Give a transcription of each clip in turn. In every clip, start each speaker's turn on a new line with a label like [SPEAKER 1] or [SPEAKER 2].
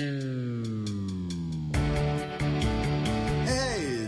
[SPEAKER 1] Hey,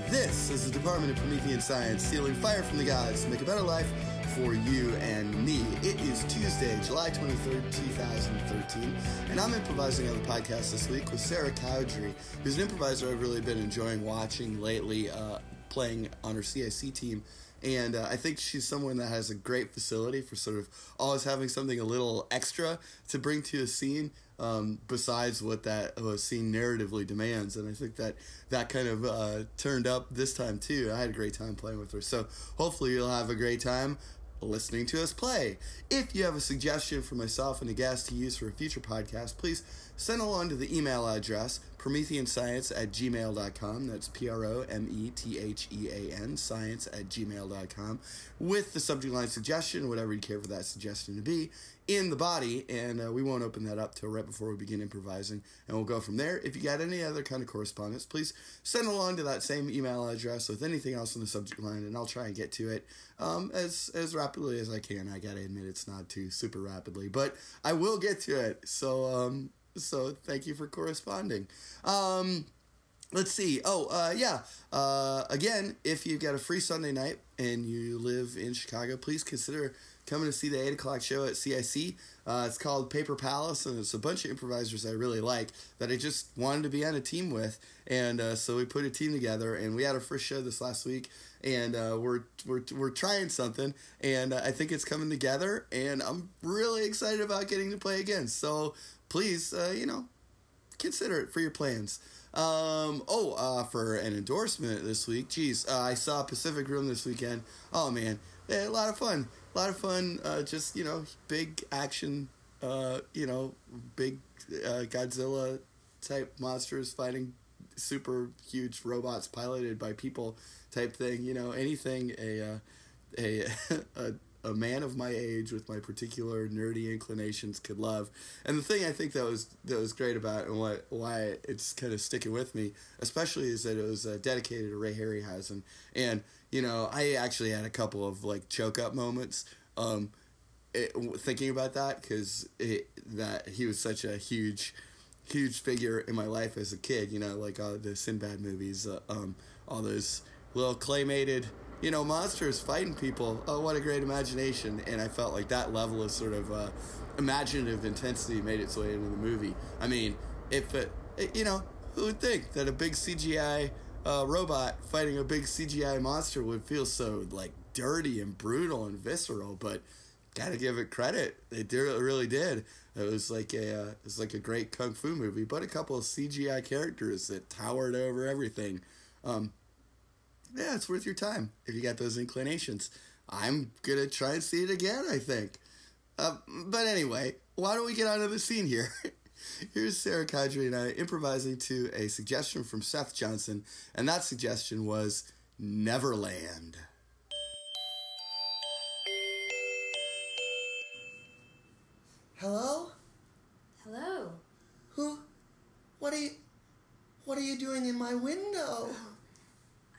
[SPEAKER 1] this is the Department of Promethean Science stealing fire from the gods to make a better life for you and me. It is Tuesday, July 23rd, 2013, and I'm improvising on the podcast this week with Sarah Cowdery, who's an improviser I've really been enjoying watching lately, uh, playing on her CIC team. And uh, I think she's someone that has a great facility for sort of always having something a little extra to bring to a scene um, besides what that scene narratively demands. And I think that that kind of uh, turned up this time too. I had a great time playing with her. So hopefully you'll have a great time listening to us play. If you have a suggestion for myself and a guest to use for a future podcast, please send along to the email address prometheanscience at gmail.com. That's P R O M E T H E A N, science at gmail.com, with the subject line suggestion, whatever you care for that suggestion to be, in the body. And uh, we won't open that up till right before we begin improvising. And we'll go from there. If you got any other kind of correspondence, please send along to that same email address with anything else in the subject line, and I'll try and get to it um, as, as rapidly as I can. I gotta admit, it's not too super rapidly, but I will get to it. So, um, so thank you for corresponding. Um, let's see. Oh, uh, yeah. Uh, again, if you've got a free Sunday night and you live in Chicago, please consider coming to see the 8 o'clock show at CIC. Uh, it's called Paper Palace, and it's a bunch of improvisers I really like that I just wanted to be on a team with. And uh, so we put a team together, and we had our first show this last week, and uh, we're, we're, we're trying something, and uh, I think it's coming together, and I'm really excited about getting to play again. So please, uh, you know, consider it for your plans. Um, oh, uh, for an endorsement this week, geez, uh, I saw Pacific Rim this weekend. Oh man, a lot of fun, a lot of fun. Uh, just you know, big action. Uh, you know, big uh, Godzilla type monsters fighting super huge robots piloted by people type thing. You know, anything a uh, a a a man of my age with my particular nerdy inclinations could love. And the thing I think that was that was great about and why why it's kind of sticking with me, especially is that it was uh, dedicated to Ray Harryhausen. And you know, I actually had a couple of like choke up moments. Um, it, thinking about that because that he was such a huge huge figure in my life as a kid you know like all the sinbad movies uh, um, all those little claymated you know, monsters fighting people. Oh, what a great imagination! And I felt like that level of sort of uh, imaginative intensity made its way into the movie. I mean, if it, you know, who would think that a big CGI uh, robot fighting a big CGI monster would feel so like dirty and brutal and visceral? But gotta give it credit; they did, really did. It was like a, uh, it was like a great kung fu movie, but a couple of CGI characters that towered over everything. Um, yeah, it's worth your time if you got those inclinations. I'm gonna try and see it again. I think. Uh, but anyway, why don't we get onto the scene here? Here's Sarah Cowdery and I improvising to a suggestion from Seth Johnson, and that suggestion was Neverland. Hello?
[SPEAKER 2] Hello.
[SPEAKER 1] Who? What are you? What are you doing in my window?
[SPEAKER 2] Oh,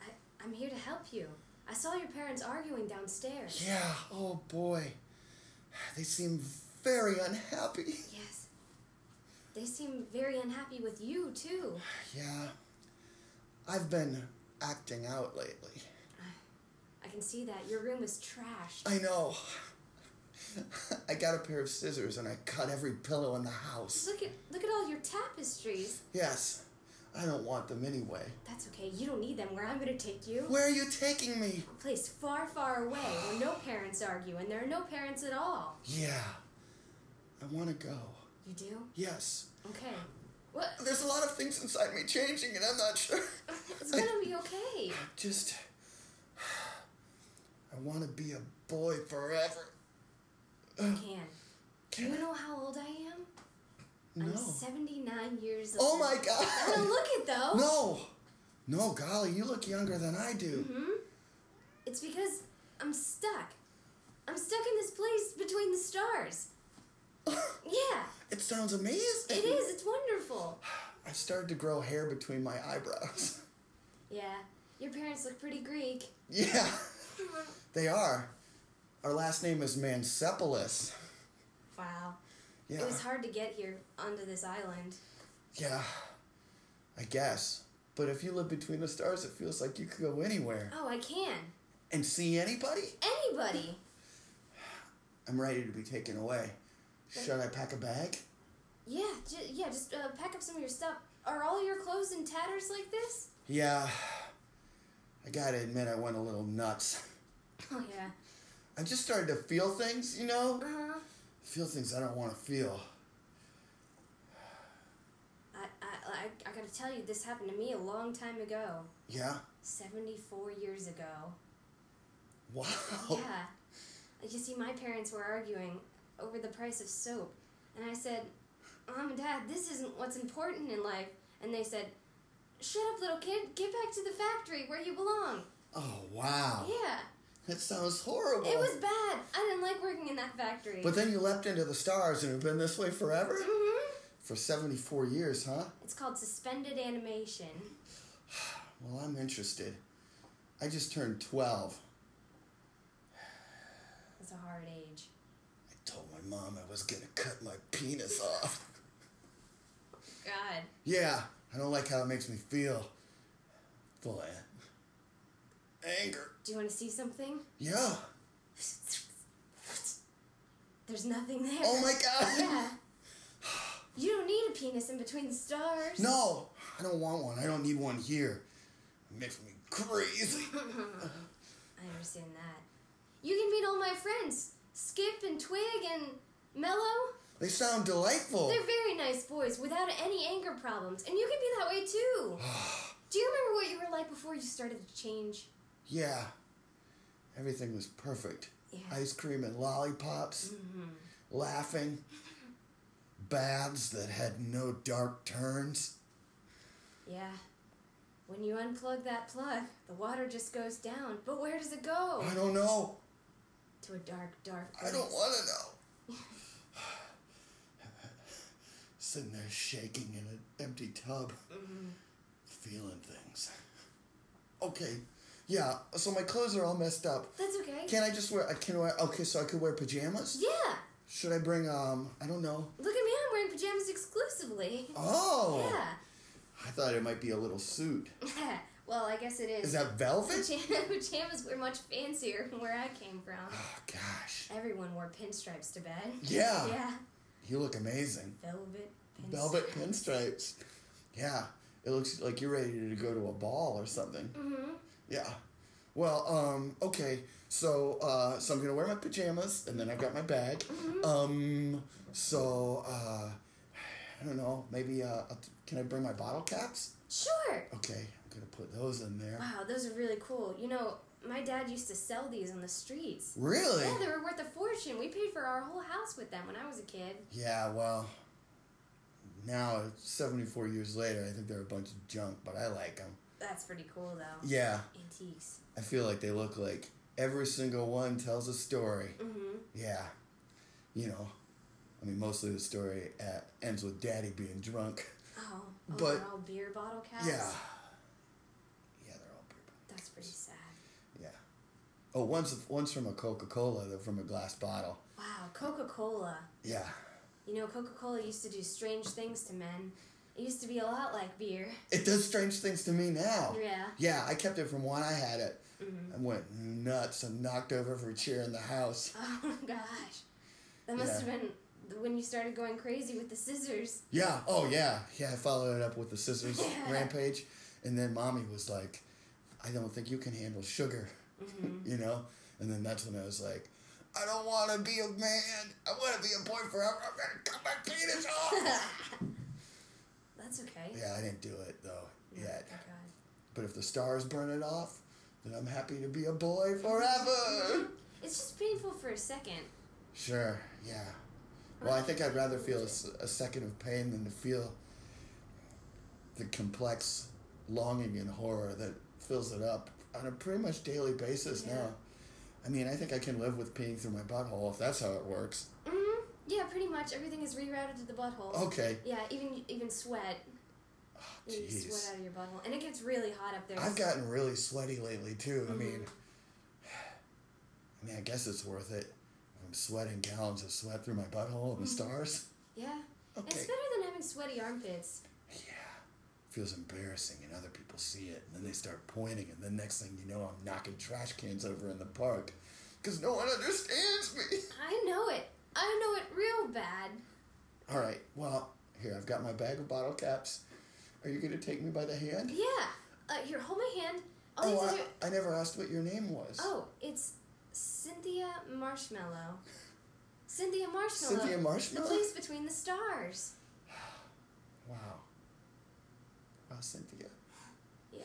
[SPEAKER 2] I, I'm here to help you. I saw your parents arguing downstairs.
[SPEAKER 1] Yeah, oh boy. They seem very unhappy.
[SPEAKER 2] Yes. They seem very unhappy with you, too.
[SPEAKER 1] Yeah. I've been acting out lately.
[SPEAKER 2] I can see that. Your room is trashed.
[SPEAKER 1] I know. I got a pair of scissors and I cut every pillow in the house.
[SPEAKER 2] Look at look at all your tapestries.
[SPEAKER 1] Yes. I don't want them anyway.
[SPEAKER 2] That's okay. You don't need them. Where I'm going to take you?
[SPEAKER 1] Where are you taking me?
[SPEAKER 2] A place far, far away where no parents argue and there are no parents at all.
[SPEAKER 1] Yeah. I want to go.
[SPEAKER 2] You do?
[SPEAKER 1] Yes.
[SPEAKER 2] Okay. What?
[SPEAKER 1] There's a lot of things inside me changing and I'm not sure.
[SPEAKER 2] It's gonna be okay.
[SPEAKER 1] I Just. I want to be a boy forever.
[SPEAKER 2] You can. Do
[SPEAKER 1] Can
[SPEAKER 2] you
[SPEAKER 1] I?
[SPEAKER 2] know how old I am?
[SPEAKER 1] No.
[SPEAKER 2] I'm 79 years old.
[SPEAKER 1] Oh
[SPEAKER 2] old.
[SPEAKER 1] my
[SPEAKER 2] I
[SPEAKER 1] god!
[SPEAKER 2] don't look it though.
[SPEAKER 1] No! No, golly, you look younger than I do.
[SPEAKER 2] Hmm? It's because I'm stuck. I'm stuck in this place between the stars. Yeah,
[SPEAKER 1] It sounds amazing.
[SPEAKER 2] it is. It's wonderful.
[SPEAKER 1] I started to grow hair between my eyebrows.
[SPEAKER 2] Yeah, your parents look pretty Greek.
[SPEAKER 1] yeah, they are. Our last name is Mansepolis.
[SPEAKER 2] Wow.
[SPEAKER 1] Yeah.
[SPEAKER 2] It was hard to get here onto this island.
[SPEAKER 1] Yeah, I guess. But if you live between the stars, it feels like you could go anywhere
[SPEAKER 2] Oh, I can.
[SPEAKER 1] and see anybody.
[SPEAKER 2] Anybody.
[SPEAKER 1] I'm ready to be taken away. Should I pack a bag?
[SPEAKER 2] Yeah, j- yeah. Just uh, pack up some of your stuff. Are all your clothes in tatters like this?
[SPEAKER 1] Yeah. I gotta admit, I went a little nuts.
[SPEAKER 2] Oh yeah.
[SPEAKER 1] I just started to feel things, you know?
[SPEAKER 2] Uh huh.
[SPEAKER 1] Feel things I don't want to feel.
[SPEAKER 2] I, I I I gotta tell you, this happened to me a long time ago.
[SPEAKER 1] Yeah?
[SPEAKER 2] Seventy four years ago.
[SPEAKER 1] Wow.
[SPEAKER 2] Yeah. You see, my parents were arguing over the price of soap. And I said, Mom and Dad, this isn't what's important in life. And they said, Shut up, little kid. Get back to the factory where you belong.
[SPEAKER 1] Oh, wow.
[SPEAKER 2] Yeah.
[SPEAKER 1] That sounds horrible.
[SPEAKER 2] It was bad. I didn't like working in that factory.
[SPEAKER 1] But then you leapt into the stars and have been this way forever?
[SPEAKER 2] hmm
[SPEAKER 1] For 74 years, huh?
[SPEAKER 2] It's called suspended animation.
[SPEAKER 1] Well, I'm interested. I just turned 12.
[SPEAKER 2] It's a hard age.
[SPEAKER 1] I told my mom I was gonna cut my penis off.
[SPEAKER 2] God.
[SPEAKER 1] Yeah, I don't like how it makes me feel. Full of anger.
[SPEAKER 2] Do you want to see something?
[SPEAKER 1] Yeah.
[SPEAKER 2] There's nothing there.
[SPEAKER 1] Oh my god.
[SPEAKER 2] Yeah. You don't need a penis in between the stars.
[SPEAKER 1] No, I don't want one. I don't need one here. It makes me crazy.
[SPEAKER 2] I understand that. You can meet all my friends Skip and Twig and Mellow.
[SPEAKER 1] They sound delightful.
[SPEAKER 2] They're very nice boys without any anger problems, and you can be that way too. Do you remember what you were like before you started to change?
[SPEAKER 1] yeah. Everything was perfect.
[SPEAKER 2] Yeah.
[SPEAKER 1] Ice cream and lollipops.
[SPEAKER 2] Mm-hmm.
[SPEAKER 1] Laughing. Baths that had no dark turns.
[SPEAKER 2] Yeah. When you unplug that plug, the water just goes down. But where does it go?
[SPEAKER 1] I don't know.
[SPEAKER 2] A dark, dark
[SPEAKER 1] I don't want to know. Sitting there shaking in an empty tub,
[SPEAKER 2] Mhm.
[SPEAKER 1] feeling things. Okay, yeah. So my clothes are all messed up.
[SPEAKER 2] That's okay.
[SPEAKER 1] Can I just wear? I can wear. Okay, so I could wear pajamas.
[SPEAKER 2] yeah.
[SPEAKER 1] Should I bring? Um, I don't know.
[SPEAKER 2] Look at me, I'm wearing pajamas exclusively.
[SPEAKER 1] Oh,
[SPEAKER 2] Yeah.
[SPEAKER 1] I thought it might be a little suit.
[SPEAKER 2] well, I guess it is.
[SPEAKER 1] Is that velvet?
[SPEAKER 2] Pajamas were much fancier where I came from.
[SPEAKER 1] Oh gosh.
[SPEAKER 2] Everyone wore pinstripes to bed.
[SPEAKER 1] Yeah.
[SPEAKER 2] Yeah.
[SPEAKER 1] You look amazing.
[SPEAKER 2] Velvet pinstripes.
[SPEAKER 1] Velvet pinstripes. Yeah. It looks like you're ready to go to a ball or something.
[SPEAKER 2] Mm-hmm.
[SPEAKER 1] Yeah. Well, um, okay. So, uh, so I'm gonna wear my pajamas, and then I've got my bag.
[SPEAKER 2] Mm-hmm.
[SPEAKER 1] Um, so, uh, I don't know. Maybe, uh, can I bring my bottle caps?
[SPEAKER 2] Sure.
[SPEAKER 1] Okay, Gonna put those in there.
[SPEAKER 2] Wow, those are really cool. You know, my dad used to sell these on the streets.
[SPEAKER 1] Really?
[SPEAKER 2] Yeah, they were worth a fortune. We paid for our whole house with them when I was a kid.
[SPEAKER 1] Yeah. Well, now 74 years later, I think they're a bunch of junk, but I like them.
[SPEAKER 2] That's pretty cool, though.
[SPEAKER 1] Yeah.
[SPEAKER 2] Antiques.
[SPEAKER 1] I feel like they look like every single one tells a story.
[SPEAKER 2] Mm-hmm.
[SPEAKER 1] Yeah. You know, I mean, mostly the story uh, ends with Daddy being drunk.
[SPEAKER 2] Oh, oh
[SPEAKER 1] But-
[SPEAKER 2] beer bottle caps.
[SPEAKER 1] Yeah, they're all beer bottles.
[SPEAKER 2] That's pretty sad.
[SPEAKER 1] Yeah. Oh, one's one's from a Coca Cola. They're from a glass bottle.
[SPEAKER 2] Wow, Coca Cola.
[SPEAKER 1] Yeah.
[SPEAKER 2] You know, Coca Cola used to do strange things to men. It used to be a lot like beer.
[SPEAKER 1] It does strange things to me now.
[SPEAKER 2] Yeah.
[SPEAKER 1] Yeah, I kept it from when I had it.
[SPEAKER 2] Mm-hmm.
[SPEAKER 1] I went nuts and knocked over every chair in the house.
[SPEAKER 2] Oh gosh. That must
[SPEAKER 1] Yeah.
[SPEAKER 2] have been when you started going crazy with the scissors.
[SPEAKER 1] Yeah. Oh, yeah. Yeah, I followed it up with the scissors
[SPEAKER 2] Yeah.
[SPEAKER 1] rampage. And then mommy was like, I don't think you can handle sugar.
[SPEAKER 2] Mm-hmm.
[SPEAKER 1] you know? And then that's when I was like, I don't want to be a man. I want to be a boy forever. I'm going to cut my penis off.
[SPEAKER 2] That's okay.
[SPEAKER 1] yeah, I didn't do it, though, yet. But if the stars burn it off, then I'm happy to be a boy forever.
[SPEAKER 2] It's just painful for a second.
[SPEAKER 1] Sure, yeah. Well, I think I'd rather feel a second of pain than to feel the complex longing and horror that fills it up on a pretty much daily basis
[SPEAKER 2] Yeah.
[SPEAKER 1] now. I mean, I think I can live with peeing through my butthole if that's how it works.
[SPEAKER 2] hmm Yeah, pretty much everything is rerouted to the butthole.
[SPEAKER 1] Okay.
[SPEAKER 2] Yeah, even even sweat.
[SPEAKER 1] Oh,
[SPEAKER 2] You sweat out of your butthole, and it gets really hot up there.
[SPEAKER 1] I've gotten really sweaty lately too. I
[SPEAKER 2] Mhm.
[SPEAKER 1] mean, I mean, I guess it's worth it. I'm sweating gallons of sweat through my butthole and the
[SPEAKER 2] Mhm.
[SPEAKER 1] stars.
[SPEAKER 2] Yeah,
[SPEAKER 1] Okay.
[SPEAKER 2] it's better than having sweaty armpits.
[SPEAKER 1] Feels embarrassing and other people see it and then they start pointing and then next thing you know I'm knocking trash cans over in the park because no one understands me.
[SPEAKER 2] I know it. I know it real bad.
[SPEAKER 1] All right, well, here, I've got my bag of bottle caps. Are you going to take me by the hand?
[SPEAKER 2] Yeah. Uh, here, hold my hand. All
[SPEAKER 1] Oh,
[SPEAKER 2] do-
[SPEAKER 1] I, I never asked what your name was.
[SPEAKER 2] Oh, it's Cynthia Marshmallow. Cynthia Marshmallow.
[SPEAKER 1] Cynthia Marshmallow?
[SPEAKER 2] The place between the stars.
[SPEAKER 1] Wow. Cynthia.
[SPEAKER 2] Yeah.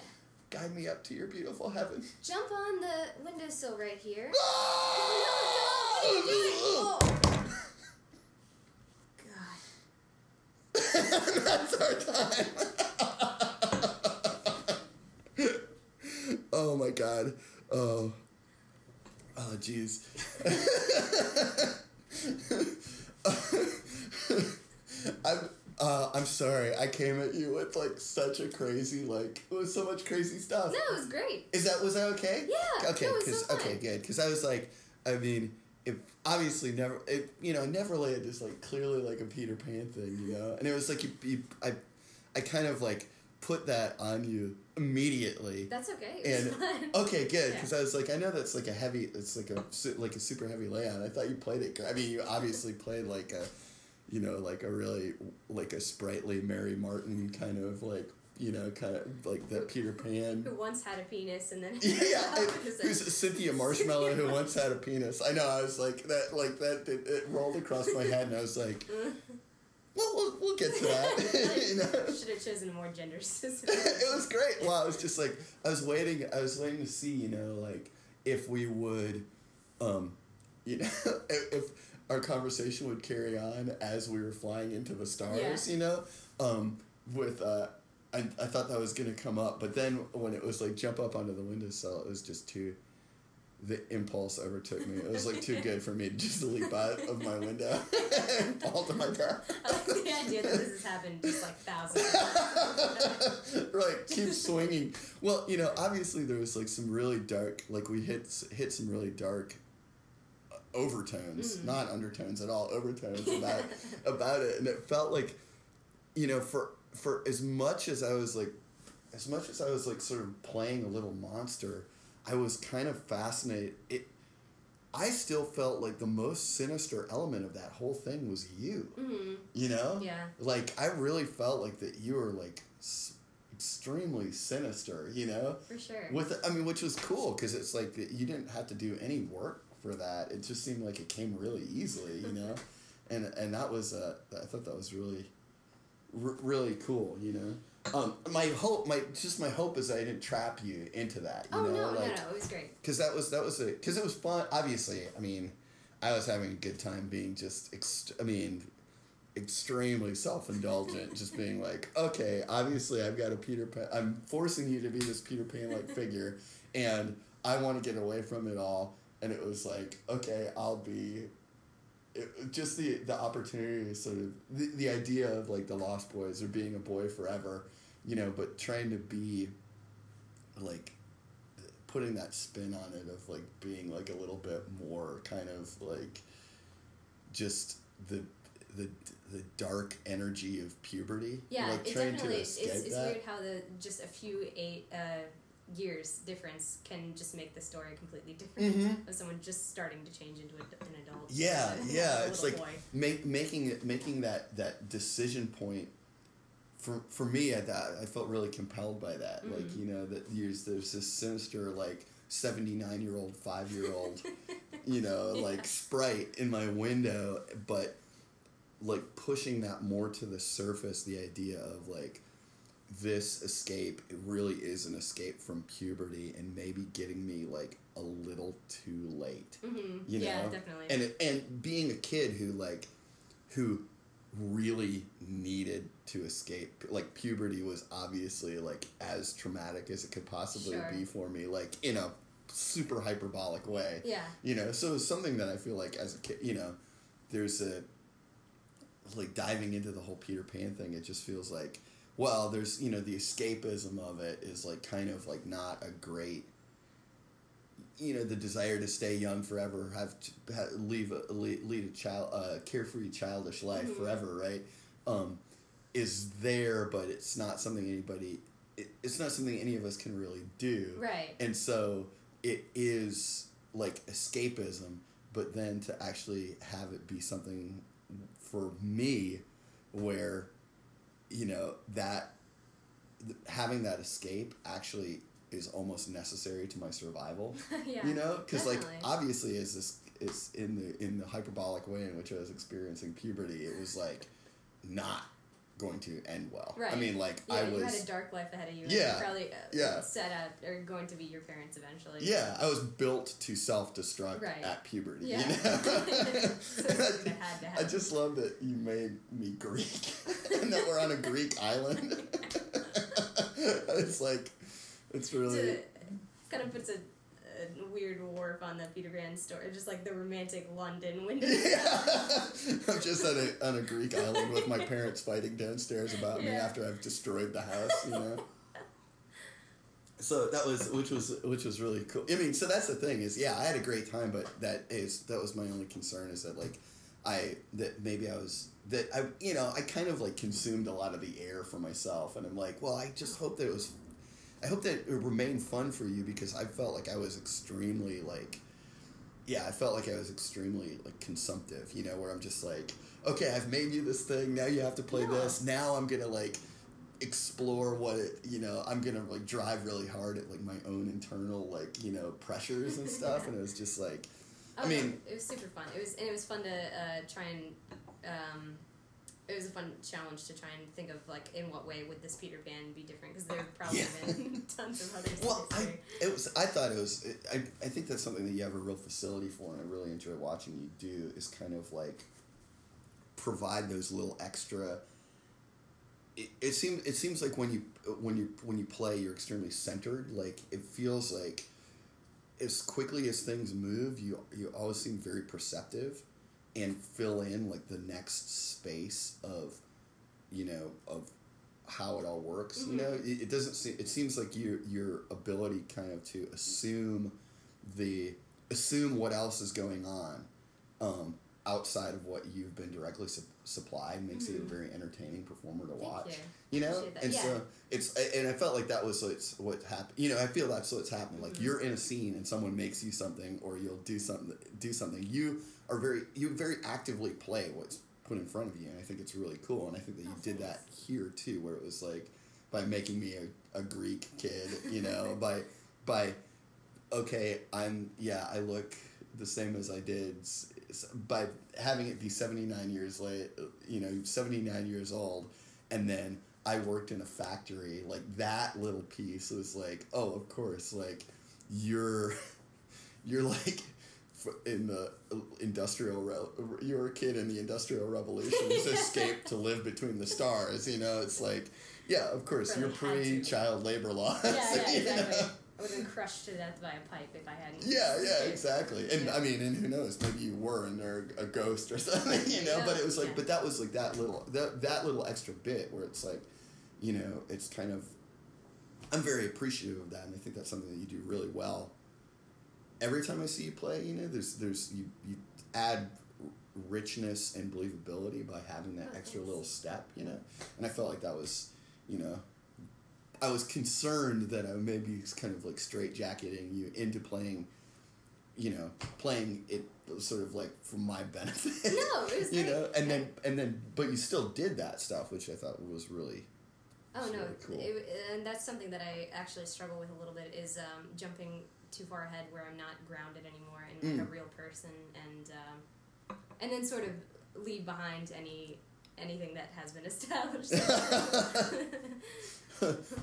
[SPEAKER 1] Guide me up to your beautiful heaven.
[SPEAKER 2] Jump on the windowsill right here.
[SPEAKER 1] Ah!
[SPEAKER 2] No, no, what are you doing? Oh. God.
[SPEAKER 1] That's our time. oh my god. Oh. Oh jeez. I'm uh, I'm sorry. I came at you with like such a crazy like it was so much crazy stuff.
[SPEAKER 2] No, it was great.
[SPEAKER 1] Is that was that okay?
[SPEAKER 2] Yeah,
[SPEAKER 1] Okay,
[SPEAKER 2] no, it was
[SPEAKER 1] because
[SPEAKER 2] so
[SPEAKER 1] okay, good. Because I was like, I mean, it obviously never, it you know, Neverland is like clearly like a Peter Pan thing, you know, and it was like you, you I, I kind of like put that on you immediately.
[SPEAKER 2] That's okay.
[SPEAKER 1] And
[SPEAKER 2] fun.
[SPEAKER 1] okay, good,
[SPEAKER 2] Yeah.
[SPEAKER 1] because I was like, I know that's like a heavy, it's like a like a super heavy layout. I thought you played it. I mean, you obviously played like a, you know, like a really like a sprightly Mary Martin kind of like you know kind of like that Peter Pan
[SPEAKER 2] Who once had a penis and then.
[SPEAKER 1] yeah, it-
[SPEAKER 2] Who's
[SPEAKER 1] Cynthia Marshmallow who once had a penis. I know. I was like that. Like that. It, it rolled across my head, and I was like, "Well, we'll, we'll get to that." you know,
[SPEAKER 2] Should have chosen a more gender specific.
[SPEAKER 1] it was great. Well, I was just like, I was waiting. I was waiting to see, you know, like if we would, um, you know, if our conversation would carry on as we were flying into the stars.
[SPEAKER 2] Yeah.
[SPEAKER 1] You know, um, with. Uh, I, I thought that was gonna come up, but then when it was like jump up onto the windowsill, it was just too. The impulse overtook me. It was like too good for me to just leap out of my window and fall to my death.
[SPEAKER 2] I like the idea that this has happened just like thousands of times.
[SPEAKER 1] right, keep swinging. Well, you know, obviously there was like some really dark, like we hit hit some really dark overtones,
[SPEAKER 2] Mm.
[SPEAKER 1] not undertones at all, overtones about about it, and it felt like, you know, for for as much as I was like, as much as I was like sort of playing a little monster, I was kind of fascinated. It, I still felt like the most sinister element of that whole thing was you.
[SPEAKER 2] Mhm.
[SPEAKER 1] You know?
[SPEAKER 2] Yeah.
[SPEAKER 1] Like I really felt like that you were like s- extremely sinister, you know?
[SPEAKER 2] For sure.
[SPEAKER 1] With I mean which was cool cuz it's like you didn't have to do any work for that. It just seemed like it came really easily, you know? and and that was uh I thought that was really r- really cool, you know? Um, my hope, my just my hope is I didn't trap you into that. You
[SPEAKER 2] oh
[SPEAKER 1] know,
[SPEAKER 2] no,
[SPEAKER 1] like,
[SPEAKER 2] no, no! It was great.
[SPEAKER 1] because that was that was a because it was fun. Obviously, I mean, I was having a good time being just. Ext- I mean, extremely self indulgent. just being like, okay, obviously, I've got a Peter Pan. I'm forcing you to be this Peter Pan like figure, and I want to get away from it all. And it was like, okay, I'll be. It, just the the opportunity to sort of the, the idea of like the Lost Boys or being a boy forever, you know, but trying to be like putting that spin on it of like being like a little bit more kind of like just the the the dark energy of puberty.
[SPEAKER 2] Yeah,
[SPEAKER 1] like
[SPEAKER 2] it
[SPEAKER 1] trying
[SPEAKER 2] definitely.
[SPEAKER 1] to
[SPEAKER 2] It's, it's
[SPEAKER 1] that.
[SPEAKER 2] weird how the just a few eight uh, years difference can just make the story completely different.
[SPEAKER 1] Mhm.
[SPEAKER 2] Of someone just starting to change into an adult.
[SPEAKER 1] Yeah, yeah. It's like make, making it making that that decision point. For for me, I I felt really compelled by that. Like
[SPEAKER 2] Mhm.
[SPEAKER 1] you know that there's there's this sinister like seventy nine year old five year old, you know
[SPEAKER 2] Yeah.
[SPEAKER 1] like sprite in my window, but like pushing that more to the surface. The idea of like this escape it really is an escape from puberty and maybe getting me like a little too late
[SPEAKER 2] Mhm.
[SPEAKER 1] you
[SPEAKER 2] yeah,
[SPEAKER 1] know?
[SPEAKER 2] definitely.
[SPEAKER 1] and it, and being a kid who like who really needed to escape like puberty was obviously like as traumatic as it could possibly
[SPEAKER 2] Sure.
[SPEAKER 1] be for me like in a super hyperbolic way
[SPEAKER 2] yeah.
[SPEAKER 1] you know so it's something that i feel like as a kid you know there's a like diving into the whole peter pan thing it just feels like well there's you know the escapism of it is like kind of like not a great you know the desire to stay young forever have to ha leave a, lead, a child uh, carefree childish life
[SPEAKER 2] Mhm.
[SPEAKER 1] forever right um is there, but it's not something anybody. It, it's not something any of us can really do.
[SPEAKER 2] Right.
[SPEAKER 1] And so it is like escapism, but then to actually have it be something for me where, you know, that having that escape actually is almost necessary to my survival.
[SPEAKER 2] yeah.
[SPEAKER 1] You know, because like obviously, is this is in the in the hyperbolic way in which I was experiencing puberty, it was like not going to end well.
[SPEAKER 2] Right.
[SPEAKER 1] I mean, like
[SPEAKER 2] Yeah,
[SPEAKER 1] I was.
[SPEAKER 2] you had a dark life ahead of you.
[SPEAKER 1] Yeah,
[SPEAKER 2] probably uh,
[SPEAKER 1] yeah.
[SPEAKER 2] set up or going to be your parents eventually.
[SPEAKER 1] Yeah, I was built to self destruct
[SPEAKER 2] Right.
[SPEAKER 1] at puberty.
[SPEAKER 2] Yeah.
[SPEAKER 1] You know?
[SPEAKER 2] So
[SPEAKER 1] I, I just love that you made me Greek and that we're on a Greek island. it's like, it's really.
[SPEAKER 2] It kind of puts a, a weird warp on the Peter Pan story, just like the romantic London window.
[SPEAKER 1] Yeah. I'm just on a, on a Greek island with my parents fighting downstairs about me after I've destroyed the house, you know? So that was, which was, which was really cool. I mean, so that's the thing is, yeah, I had a great time, but that is, that was my only concern is that like, I, that maybe I was, that I, you know, I kind of like consumed a lot of the air for myself and I'm like, well, I just hope that it was, I hope that it remained fun for you because I felt like I was extremely like, yeah, I felt like I was extremely like consumptive, you know, where I'm just like, okay, I've made you this thing, now you have to play
[SPEAKER 2] Yeah.
[SPEAKER 1] this. Now I'm gonna like explore what it, you know, I'm gonna like drive really hard at like my own internal like you know pressures and stuff, and it was just like,
[SPEAKER 2] Oh,
[SPEAKER 1] I
[SPEAKER 2] no,
[SPEAKER 1] mean-
[SPEAKER 2] it was super fun. It was and it was fun to uh, try and. Um, it was a fun challenge to try and think of like in what way would this Peter Pan be different because there have probably
[SPEAKER 1] Yeah.
[SPEAKER 2] been tons of others.
[SPEAKER 1] well, I it was I thought it was it, I I think that's something that you have a real facility for, and I really enjoy watching you do is kind of like provide those little extra. It, it seems it seems like when you when you when you play, you're extremely centered. Like it feels like as quickly as things move, you you always seem very perceptive, and fill in like the next space of, you know, of how it all works. You
[SPEAKER 2] Mhm.
[SPEAKER 1] know, it, it doesn't seem. It seems like your your ability kind of to assume the assume what else is going on. Um, outside of what you've been directly su- supplied makes you a very entertaining performer to
[SPEAKER 2] Thank
[SPEAKER 1] watch
[SPEAKER 2] you.
[SPEAKER 1] you know and
[SPEAKER 2] Yeah.
[SPEAKER 1] so it's and i felt like that was what's what happened you know i feel that's what's happened like
[SPEAKER 2] Mhm.
[SPEAKER 1] you're in a scene and someone makes you something or you'll do something do something you are very you very actively play what's put in front of you and i think it's really cool and i think that you did that here too where it was like by making me a, a greek kid you know by by okay i'm yeah i look the same as i did by having it be 79 years late you know 79 years old and then i worked in a factory like that little piece was like oh of course like you're you're like in the uh, industrial re- you were a kid in the industrial revolution who's escaped to live between the stars you know it's like yeah of course
[SPEAKER 2] Really
[SPEAKER 1] you're pre-child labor laws
[SPEAKER 2] Yeah, yeah,
[SPEAKER 1] you know?
[SPEAKER 2] exactly. I would have been crushed to death by a pipe if I hadn't.
[SPEAKER 1] Yeah, yeah, exactly. And
[SPEAKER 2] Yeah.
[SPEAKER 1] I mean, and who knows? Maybe you were, and they're a ghost or something, you know.
[SPEAKER 2] Yeah,
[SPEAKER 1] But it was like,
[SPEAKER 2] yeah.
[SPEAKER 1] but that was like that little that that little extra bit where it's like, you know, it's kind of. I'm very appreciative of that, and I think that's something that you do really well. Every time I see you play, you know, there's there's you you add richness and believability by having that
[SPEAKER 2] Oh,
[SPEAKER 1] extra little step, you know. And I felt like that was, you know, I was concerned that I maybe kind of like straight jacketing you into playing, you know, playing it sort of like for my benefit.
[SPEAKER 2] No, it was
[SPEAKER 1] you
[SPEAKER 2] great.
[SPEAKER 1] know, and then and then but you still did that stuff, which I thought was really
[SPEAKER 2] Oh no,
[SPEAKER 1] really cool.
[SPEAKER 2] it, and that's something that I actually struggle with a little bit is um, jumping too far ahead where I'm not grounded anymore and like
[SPEAKER 1] Mm.
[SPEAKER 2] a real person, and um, and then sort of leave behind any anything that has been established.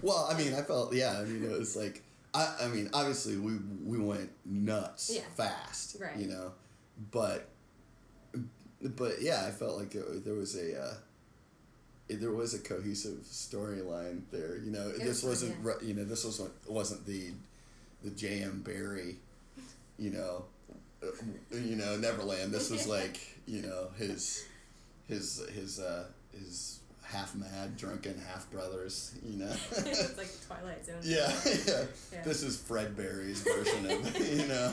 [SPEAKER 1] well, I mean, I felt yeah. I mean, it was like I. I mean, obviously, we we went nuts
[SPEAKER 2] Yeah.
[SPEAKER 1] fast,
[SPEAKER 2] Right.
[SPEAKER 1] You know, but but yeah, I felt like it, there was a. Uh, there was a cohesive storyline there, you know.
[SPEAKER 2] It
[SPEAKER 1] this
[SPEAKER 2] was,
[SPEAKER 1] wasn't, ru- you know, this wasn't wasn't the, the J.M. Barrie, you know, uh, you know Neverland. This was like, you know, his, his his uh his half mad, drunken half brothers, you know.
[SPEAKER 2] it's like Twilight Zone.
[SPEAKER 1] yeah, yeah.
[SPEAKER 2] Yeah.
[SPEAKER 1] This is Fred Barrie's version of, you know.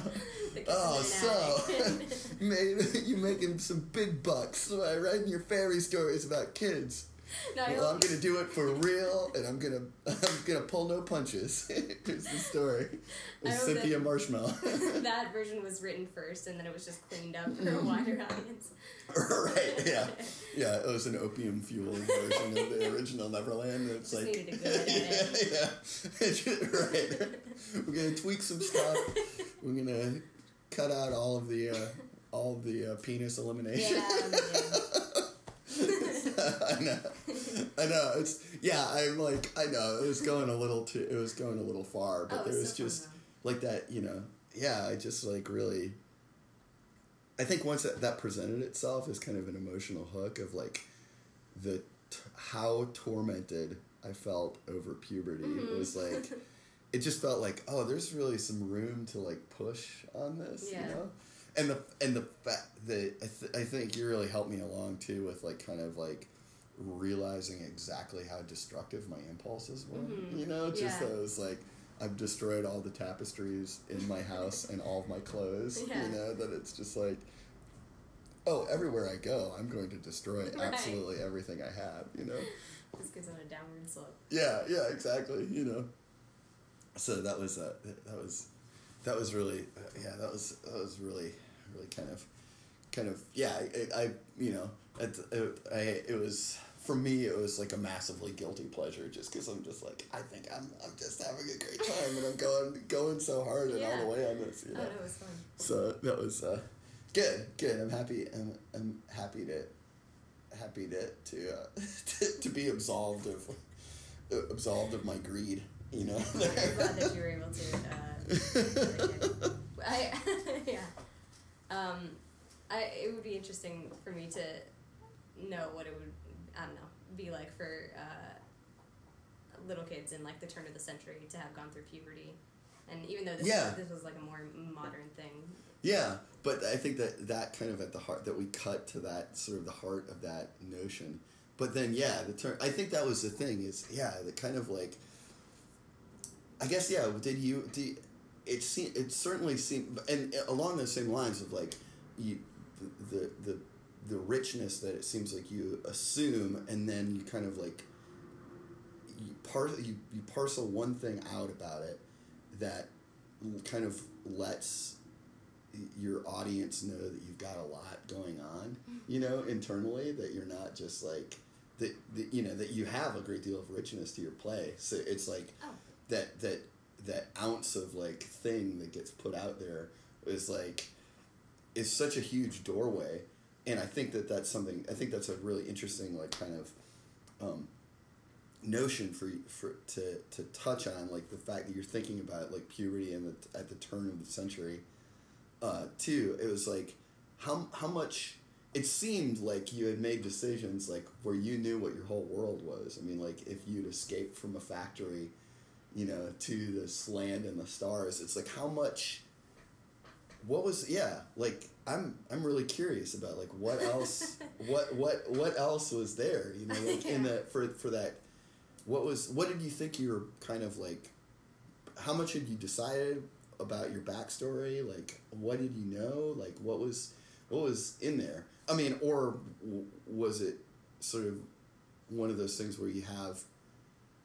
[SPEAKER 1] Oh, so
[SPEAKER 2] an alley.
[SPEAKER 1] made you making some big bucks by writing your fairy stories about kids.
[SPEAKER 2] No,
[SPEAKER 1] well, I'm gonna do it for real, and I'm gonna I'm gonna pull no punches. Here's the story. With Cynthia
[SPEAKER 2] that-
[SPEAKER 1] Marshmallow.
[SPEAKER 2] that version was written first, and then it was just cleaned up for a wider audience.
[SPEAKER 1] right? Yeah, yeah. It was an opium fueled version of the original Neverland. It's
[SPEAKER 2] Just
[SPEAKER 1] like
[SPEAKER 2] needed a good edit.
[SPEAKER 1] yeah, right. We're gonna tweak some stuff. We're gonna cut out all of the uh, all of the uh, penis elimination.
[SPEAKER 2] Yeah, yeah.
[SPEAKER 1] I know. I know. It's yeah. I'm like I know. It was going a little too. It was going a little far, but
[SPEAKER 2] Oh, it
[SPEAKER 1] there
[SPEAKER 2] was so
[SPEAKER 1] just
[SPEAKER 2] though.
[SPEAKER 1] like that. You know. Yeah. I just like really. I think once that, that presented itself as kind of an emotional hook of like the t- how tormented I felt over puberty
[SPEAKER 2] Mhm.
[SPEAKER 1] was like it just felt like oh there's really some room to like push on this
[SPEAKER 2] Yeah.
[SPEAKER 1] you know and the and the fact that I, th- I think you really helped me along too with like kind of like realizing exactly how destructive my impulses were
[SPEAKER 2] Mhm.
[SPEAKER 1] you know just
[SPEAKER 2] Yeah.
[SPEAKER 1] those like I've destroyed all the tapestries in my house and all of my clothes
[SPEAKER 2] Yeah.
[SPEAKER 1] you know that it's just like oh everywhere I go I'm going to destroy
[SPEAKER 2] Right.
[SPEAKER 1] absolutely everything I have you know
[SPEAKER 2] Just goes on a downward slope.
[SPEAKER 1] yeah, yeah, exactly. You know. So that was uh, that was that was really uh, yeah that was that was really really kind of kind of yeah I, I you know it, it, I it was for me it was like a massively guilty pleasure just because I'm just like I think I'm I'm just having a great time and I'm going going so hard and all the way on this you
[SPEAKER 2] Oh
[SPEAKER 1] know
[SPEAKER 2] no, it was fun.
[SPEAKER 1] so that was uh, good good I'm happy I'm, I'm happy to happy to to, uh, to to be absolved of absolved of my greed you know
[SPEAKER 2] I'm glad that you were able to. Uh, I yeah. Um, I it would be interesting for me to know what it would I don't know be like for uh, little kids in like the turn of the century to have gone through puberty, and even though this
[SPEAKER 1] Yeah.
[SPEAKER 2] this was like a more modern thing.
[SPEAKER 1] Yeah, but I think that that kind of at the heart that we cut to that sort of the heart of that notion. But then, yeah, the turn, I think that was the thing. Is yeah, the kind of like. I guess yeah. Did you? Did, it seemed. It certainly seemed, and along those same lines of like, you, the the the, the richness that it seems like you assume, and then you kind of like. You par you, you parcel one thing out about it that kind of lets your audience know that you've got a lot going on, you know, internally, that you're not just like, that, that you know, that you have a great deal of richness to your play. So it's like
[SPEAKER 2] Oh.
[SPEAKER 1] that, that, that ounce of like thing that gets put out there is like, is such a huge doorway. And I think that that's something, I think that's a really interesting, like, kind of, um, notion for for to to touch on like the fact that you're thinking about like puberty and the, at the turn of the century uh too it was like how how much it seemed like you had made decisions like where you knew what your whole world was i mean like if you'd escaped from a factory you know to this land and the stars it's like how much what was yeah like i'm i'm really curious about like what else what what what else was there you know like in
[SPEAKER 2] Yeah.
[SPEAKER 1] the for for that what was what did you think you were kind of like how much had you decided about your backstory like what did you know like what was what was in there i mean or w- was it sort of one of those things where you have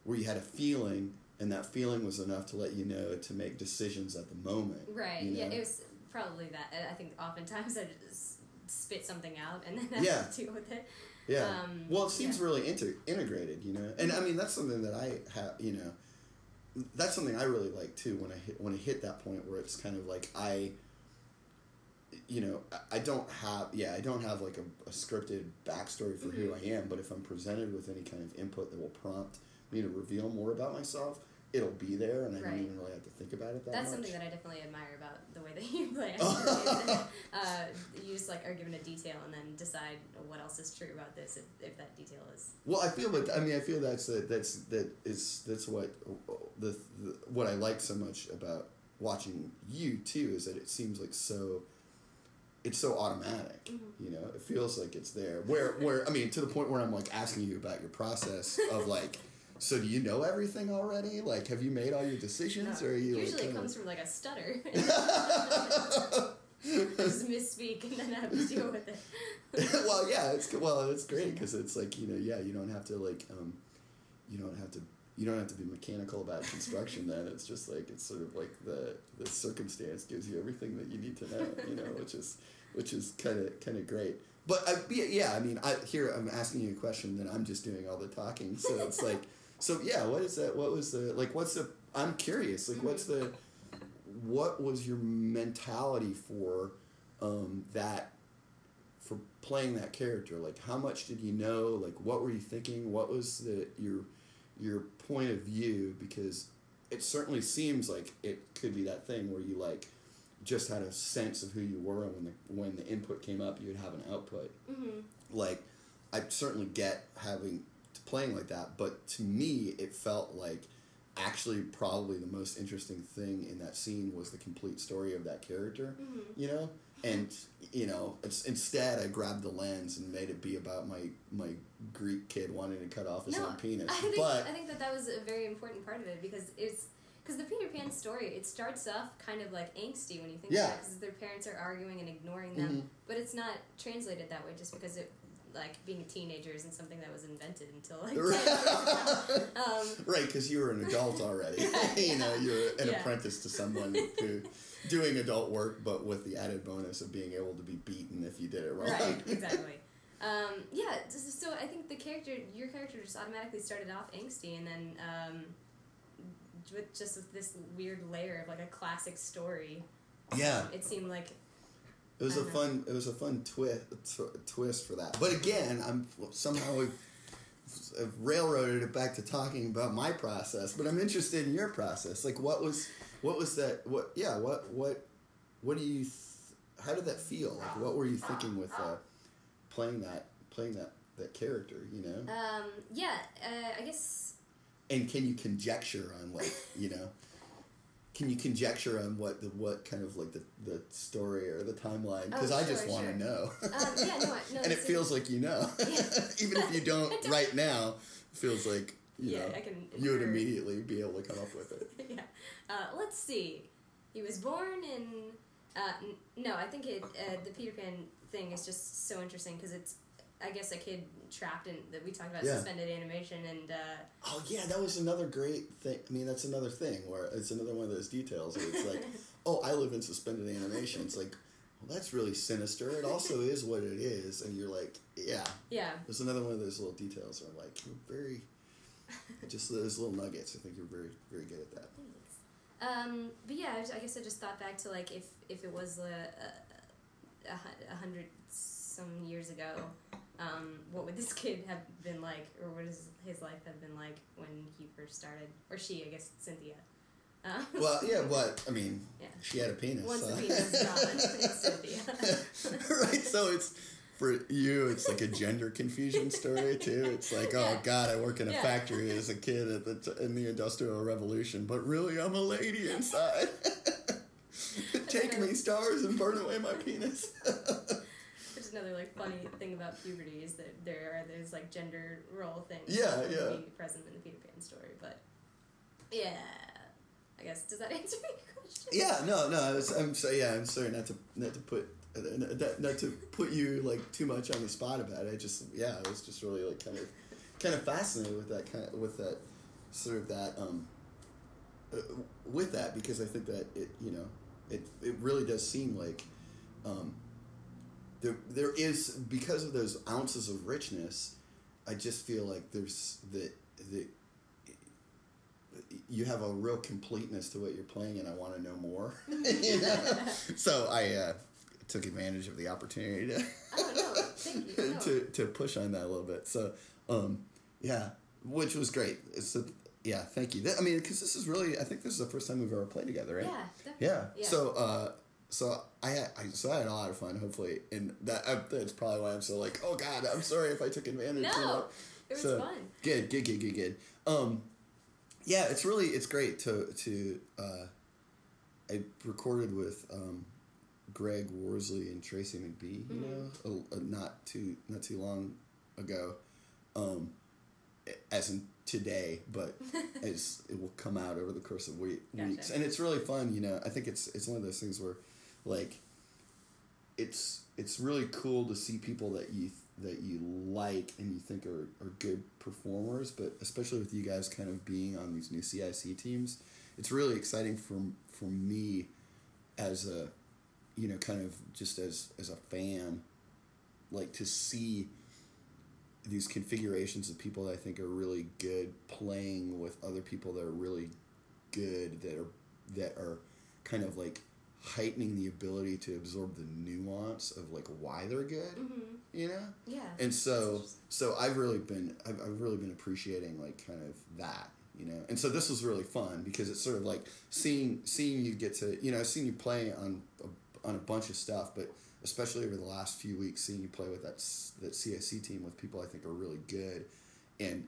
[SPEAKER 1] where you had a feeling and that feeling was enough to let you know to make decisions at the moment
[SPEAKER 2] Right.
[SPEAKER 1] you
[SPEAKER 2] Yeah, it was probably that. I think oftentimes I just spit something out and then I
[SPEAKER 1] Yeah.
[SPEAKER 2] have to deal with it.
[SPEAKER 1] Yeah.
[SPEAKER 2] Um,
[SPEAKER 1] well, it seems
[SPEAKER 2] yeah.
[SPEAKER 1] really inter- integrated, you know, and I mean that's something that I have, you know, that's something I really like too. When I hit when I hit that point where it's kind of like I, you know, I- don't have yeah I don't have like a, a scripted backstory for who
[SPEAKER 2] Mhm.
[SPEAKER 1] I am, but if I'm presented with any kind of input that will prompt me to reveal more about myself, it'll be there, and I
[SPEAKER 2] Right.
[SPEAKER 1] don't even really have to think about it that
[SPEAKER 2] That's
[SPEAKER 1] much.
[SPEAKER 2] something that I definitely admire about the way that you play. uh, you just like are given a detail and then decide what else is true about this if, if that detail is.
[SPEAKER 1] Well, I feel that I mean I feel that's that that's that is that's what the, the what I like so much about watching you too is that it seems like so it's so automatic.
[SPEAKER 2] Mm-hmm.
[SPEAKER 1] You know, it feels like it's there. Where where I mean to the point where I'm like asking you about your process of like so do you know everything already? Like have you made all your decisions
[SPEAKER 2] No,
[SPEAKER 1] or are you
[SPEAKER 2] usually
[SPEAKER 1] like,
[SPEAKER 2] it comes from like a stutter. just misspeak and then have to deal with it.
[SPEAKER 1] well, yeah, it's well, it's great because it's like you know, yeah, you don't have to like, um, you don't have to, you don't have to be mechanical about construction. then it's just like it's sort of like the the circumstance gives you everything that you need to know, you know, which is which is kind of kind of great. But I, yeah, I mean, I here I'm asking you a question, then I'm just doing all the talking. So it's like, so yeah, what is that? What was the like? What's the? I'm curious. Like, what's the? What was your mentality for um, that? For playing that character, like how much did you know? Like, what were you thinking? What was the your your point of view? Because it certainly seems like it could be that thing where you like just had a sense of who you were, and when the when the input came up, you would have an output.
[SPEAKER 2] Mm-hmm.
[SPEAKER 1] Like, I certainly get having playing like that, but to me, it felt like actually probably the most interesting thing in that scene was the complete story of that character.
[SPEAKER 2] Mm-hmm.
[SPEAKER 1] You know, and you know, it's, instead I grabbed the lens and made it be about my my Greek kid wanting to cut off his
[SPEAKER 2] No,
[SPEAKER 1] own penis.
[SPEAKER 2] I think,
[SPEAKER 1] but
[SPEAKER 2] I think that that was a very important part of it because it's because the Peter Pan story it starts off kind of like angsty when you think
[SPEAKER 1] Yeah.
[SPEAKER 2] about it because their parents are arguing and ignoring them,
[SPEAKER 1] Mhm.
[SPEAKER 2] but it's not translated that way just because it like being a teenager isn't something that was invented until like
[SPEAKER 1] Right.
[SPEAKER 2] um,
[SPEAKER 1] Right, because you were an adult already.
[SPEAKER 2] Yeah,
[SPEAKER 1] you know, you're an
[SPEAKER 2] Yeah.
[SPEAKER 1] apprentice to someone who doing adult work, but with the added bonus of being able to be beaten if you did it wrong.
[SPEAKER 2] right, exactly. Um, yeah, so, so I think the character, your character, just automatically started off angsty, and then um, with just with this weird layer of like a classic story,
[SPEAKER 1] yeah,
[SPEAKER 2] it seemed like
[SPEAKER 1] it was a
[SPEAKER 2] know.
[SPEAKER 1] fun. It was a fun twist tw- twist for that. But again, I'm somehow we've, I've railroaded it back to talking about my process. But I'm interested in your process. Like, what was what was that? What yeah? What what what do you? Th- how did that feel? Like, what were you thinking with uh, playing that playing that that character? You know.
[SPEAKER 2] Um, yeah, uh, I guess.
[SPEAKER 1] and can you conjecture on like you know can you conjecture on what the what kind of like the, the story or the timeline because
[SPEAKER 2] Oh,
[SPEAKER 1] i just want to
[SPEAKER 2] sure.
[SPEAKER 1] know
[SPEAKER 2] Um, yeah, no, no.
[SPEAKER 1] and it feels like you know even if you don't right now it feels like you
[SPEAKER 2] yeah,
[SPEAKER 1] know
[SPEAKER 2] I can.
[SPEAKER 1] you would immediately be able to come up with it
[SPEAKER 2] yeah. Uh, let's see. He was born in. Uh, n- no, I think it. Uh, the Peter Pan thing is just so interesting because it's. I guess a kid trapped in that we talked about
[SPEAKER 1] Yeah.
[SPEAKER 2] suspended animation and. Uh,
[SPEAKER 1] oh yeah that was another great thing i mean that's another thing where it's another one of those details where it's like oh i live in suspended animation it's like well that's really sinister it also is what it is and you're like yeah
[SPEAKER 2] yeah.
[SPEAKER 1] There's another one of those little details where I'm like, you're very, just those little nuggets. I think you're very, very good at that.
[SPEAKER 2] Um, but yeah, I, guess I just thought back to like if if it was a, a, a, hu- a hundred some years ago, um, what would this kid have been like, or what does his life have been like when he first started, or she, I guess Cynthia. Uh,
[SPEAKER 1] Well, yeah, but I mean,
[SPEAKER 2] Yeah.
[SPEAKER 1] she had a penis.
[SPEAKER 2] once
[SPEAKER 1] so-
[SPEAKER 2] the penis is gone, Cynthia.
[SPEAKER 1] right, so it's for you. It's like a gender confusion story too. It's like, oh
[SPEAKER 2] Yeah.
[SPEAKER 1] God, I work in a
[SPEAKER 2] Yeah.
[SPEAKER 1] factory as a kid at the t- in the Industrial Revolution, but really, I'm a lady inside. Take me, stars, and burn away my penis.
[SPEAKER 2] Another like funny thing about puberty is that there are there's like gender role things
[SPEAKER 1] Yeah,
[SPEAKER 2] that
[SPEAKER 1] yeah.
[SPEAKER 2] be present in the Peter Pan story, but yeah, I guess does that answer your question?
[SPEAKER 1] Yeah, no, no. I was, I'm so yeah. I'm sorry not to not to put not, not to put you like too much on the spot about it. I just yeah, I was just really like kind of kind of fascinated with that kind of with that sort of that um uh, with that because I think that it you know it it really does seem like um there there is because of those ounces of richness. I just feel like there's the the you have a real completeness to what you're playing, and I want to know more. you know? So I uh, took advantage of the opportunity to
[SPEAKER 2] Oh no. No.
[SPEAKER 1] to to push on that a little bit. So um, yeah, which was great. So yeah, thank you. I mean, because this is really, I think this is the first time we've ever played together, right?
[SPEAKER 2] Yeah, definitely.
[SPEAKER 1] Yeah.
[SPEAKER 2] Yeah.
[SPEAKER 1] So, uh, so I, had, I so I had a lot of fun. Hopefully, and that uh, that's probably why I'm so like, oh God, I'm sorry if I took advantage. you know?
[SPEAKER 2] No, it was
[SPEAKER 1] So,
[SPEAKER 2] fun.
[SPEAKER 1] Good, good, good, good, good. Um, yeah, it's really it's great to to. Uh, I recorded with um, Greg Worsley and Tracy McBee. You
[SPEAKER 2] Mm-hmm.
[SPEAKER 1] know, a, a not too not too long ago. Um, as in today, but as it will come out over the course of week,
[SPEAKER 2] Gotcha.
[SPEAKER 1] weeks, and it's really fun. You know, I think it's it's one of those things where, like, it's it's really cool to see people that you that you like and you think are, are good performers, but especially with you guys kind of being on these new CIC teams, it's really exciting for for me as a you know kind of just as as a fan like to see these configurations of people that I think are really good playing with other people that are really good that are that are kind of like heightening the ability to absorb the nuance of like why they're good
[SPEAKER 2] Mm-hmm.
[SPEAKER 1] you know
[SPEAKER 2] Yeah.
[SPEAKER 1] and so so i've really been I've, I've really been appreciating like kind of that you know and so this was really fun because it's sort of like seeing seeing you get to you know i've you play on a, on a bunch of stuff but especially over the last few weeks seeing you play with that that cic team with people i think are really good and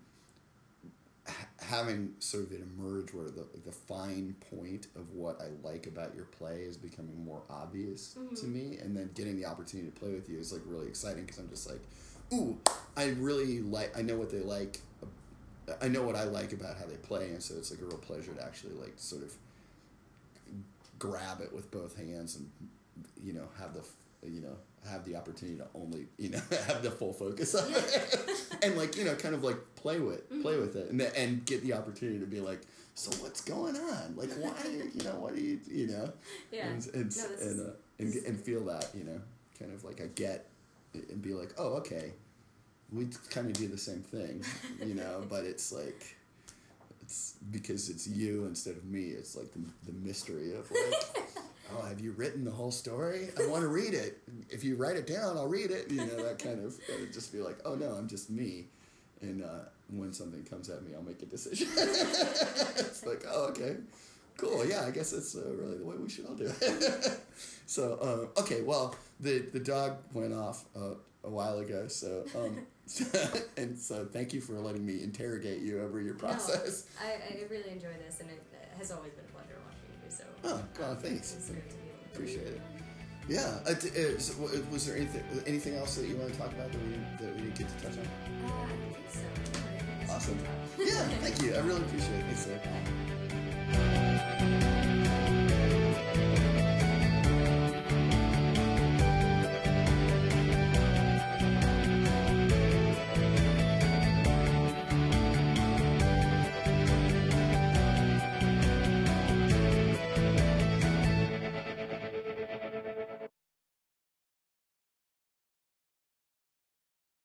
[SPEAKER 1] having sort of it emerge where the the fine point of what I like about your play is becoming more obvious to
[SPEAKER 2] Mhm.
[SPEAKER 1] me, and then getting the opportunity to play with you is like really exciting because I'm just like, ooh, I really like. I know what they like. I know what I like about how they play, and so it's like a real pleasure to actually like sort of grab it with both hands and you know have the you know have the opportunity to only you know have the full focus on it. And like you know kind of like play with play
[SPEAKER 2] Mhm.
[SPEAKER 1] with it. And, and get the opportunity to be like so what's going on? Like why you know what do you you know?
[SPEAKER 2] Yeah.
[SPEAKER 1] and and
[SPEAKER 2] No,
[SPEAKER 1] and, uh, and, and feel that you know kind of like I get and be like oh okay. We kind of do the same thing you know? But it's like it's because it's you instead of me. It's like the, the mystery of like oh have you written the whole story? I want to read it. If you write it down i'll read it you know that kind of just be like oh no i'm just me. And uh, when something comes at me i'll make a decision. It's like oh okay. Cool. Yeah i guess that's uh, really the way we should all do it. So uh, okay well the the dog went off uh, a while ago so um and so thank you for letting me interrogate you over your process.
[SPEAKER 2] No, I, I really enjoy this, and it, has always been a pleasure. watching you. So.
[SPEAKER 1] Oh, well,
[SPEAKER 2] um,
[SPEAKER 1] thanks.
[SPEAKER 2] It's great to be able to
[SPEAKER 1] Appreciate it. Yeah. Uh, uh, so, w- was there anything anything else that you want to talk about that we didn't, that we didn't get to touch on?
[SPEAKER 2] Uh, I think so. I think it's
[SPEAKER 1] Awesome. Yeah. Thank you. I really appreciate it. Thanks, Sarah.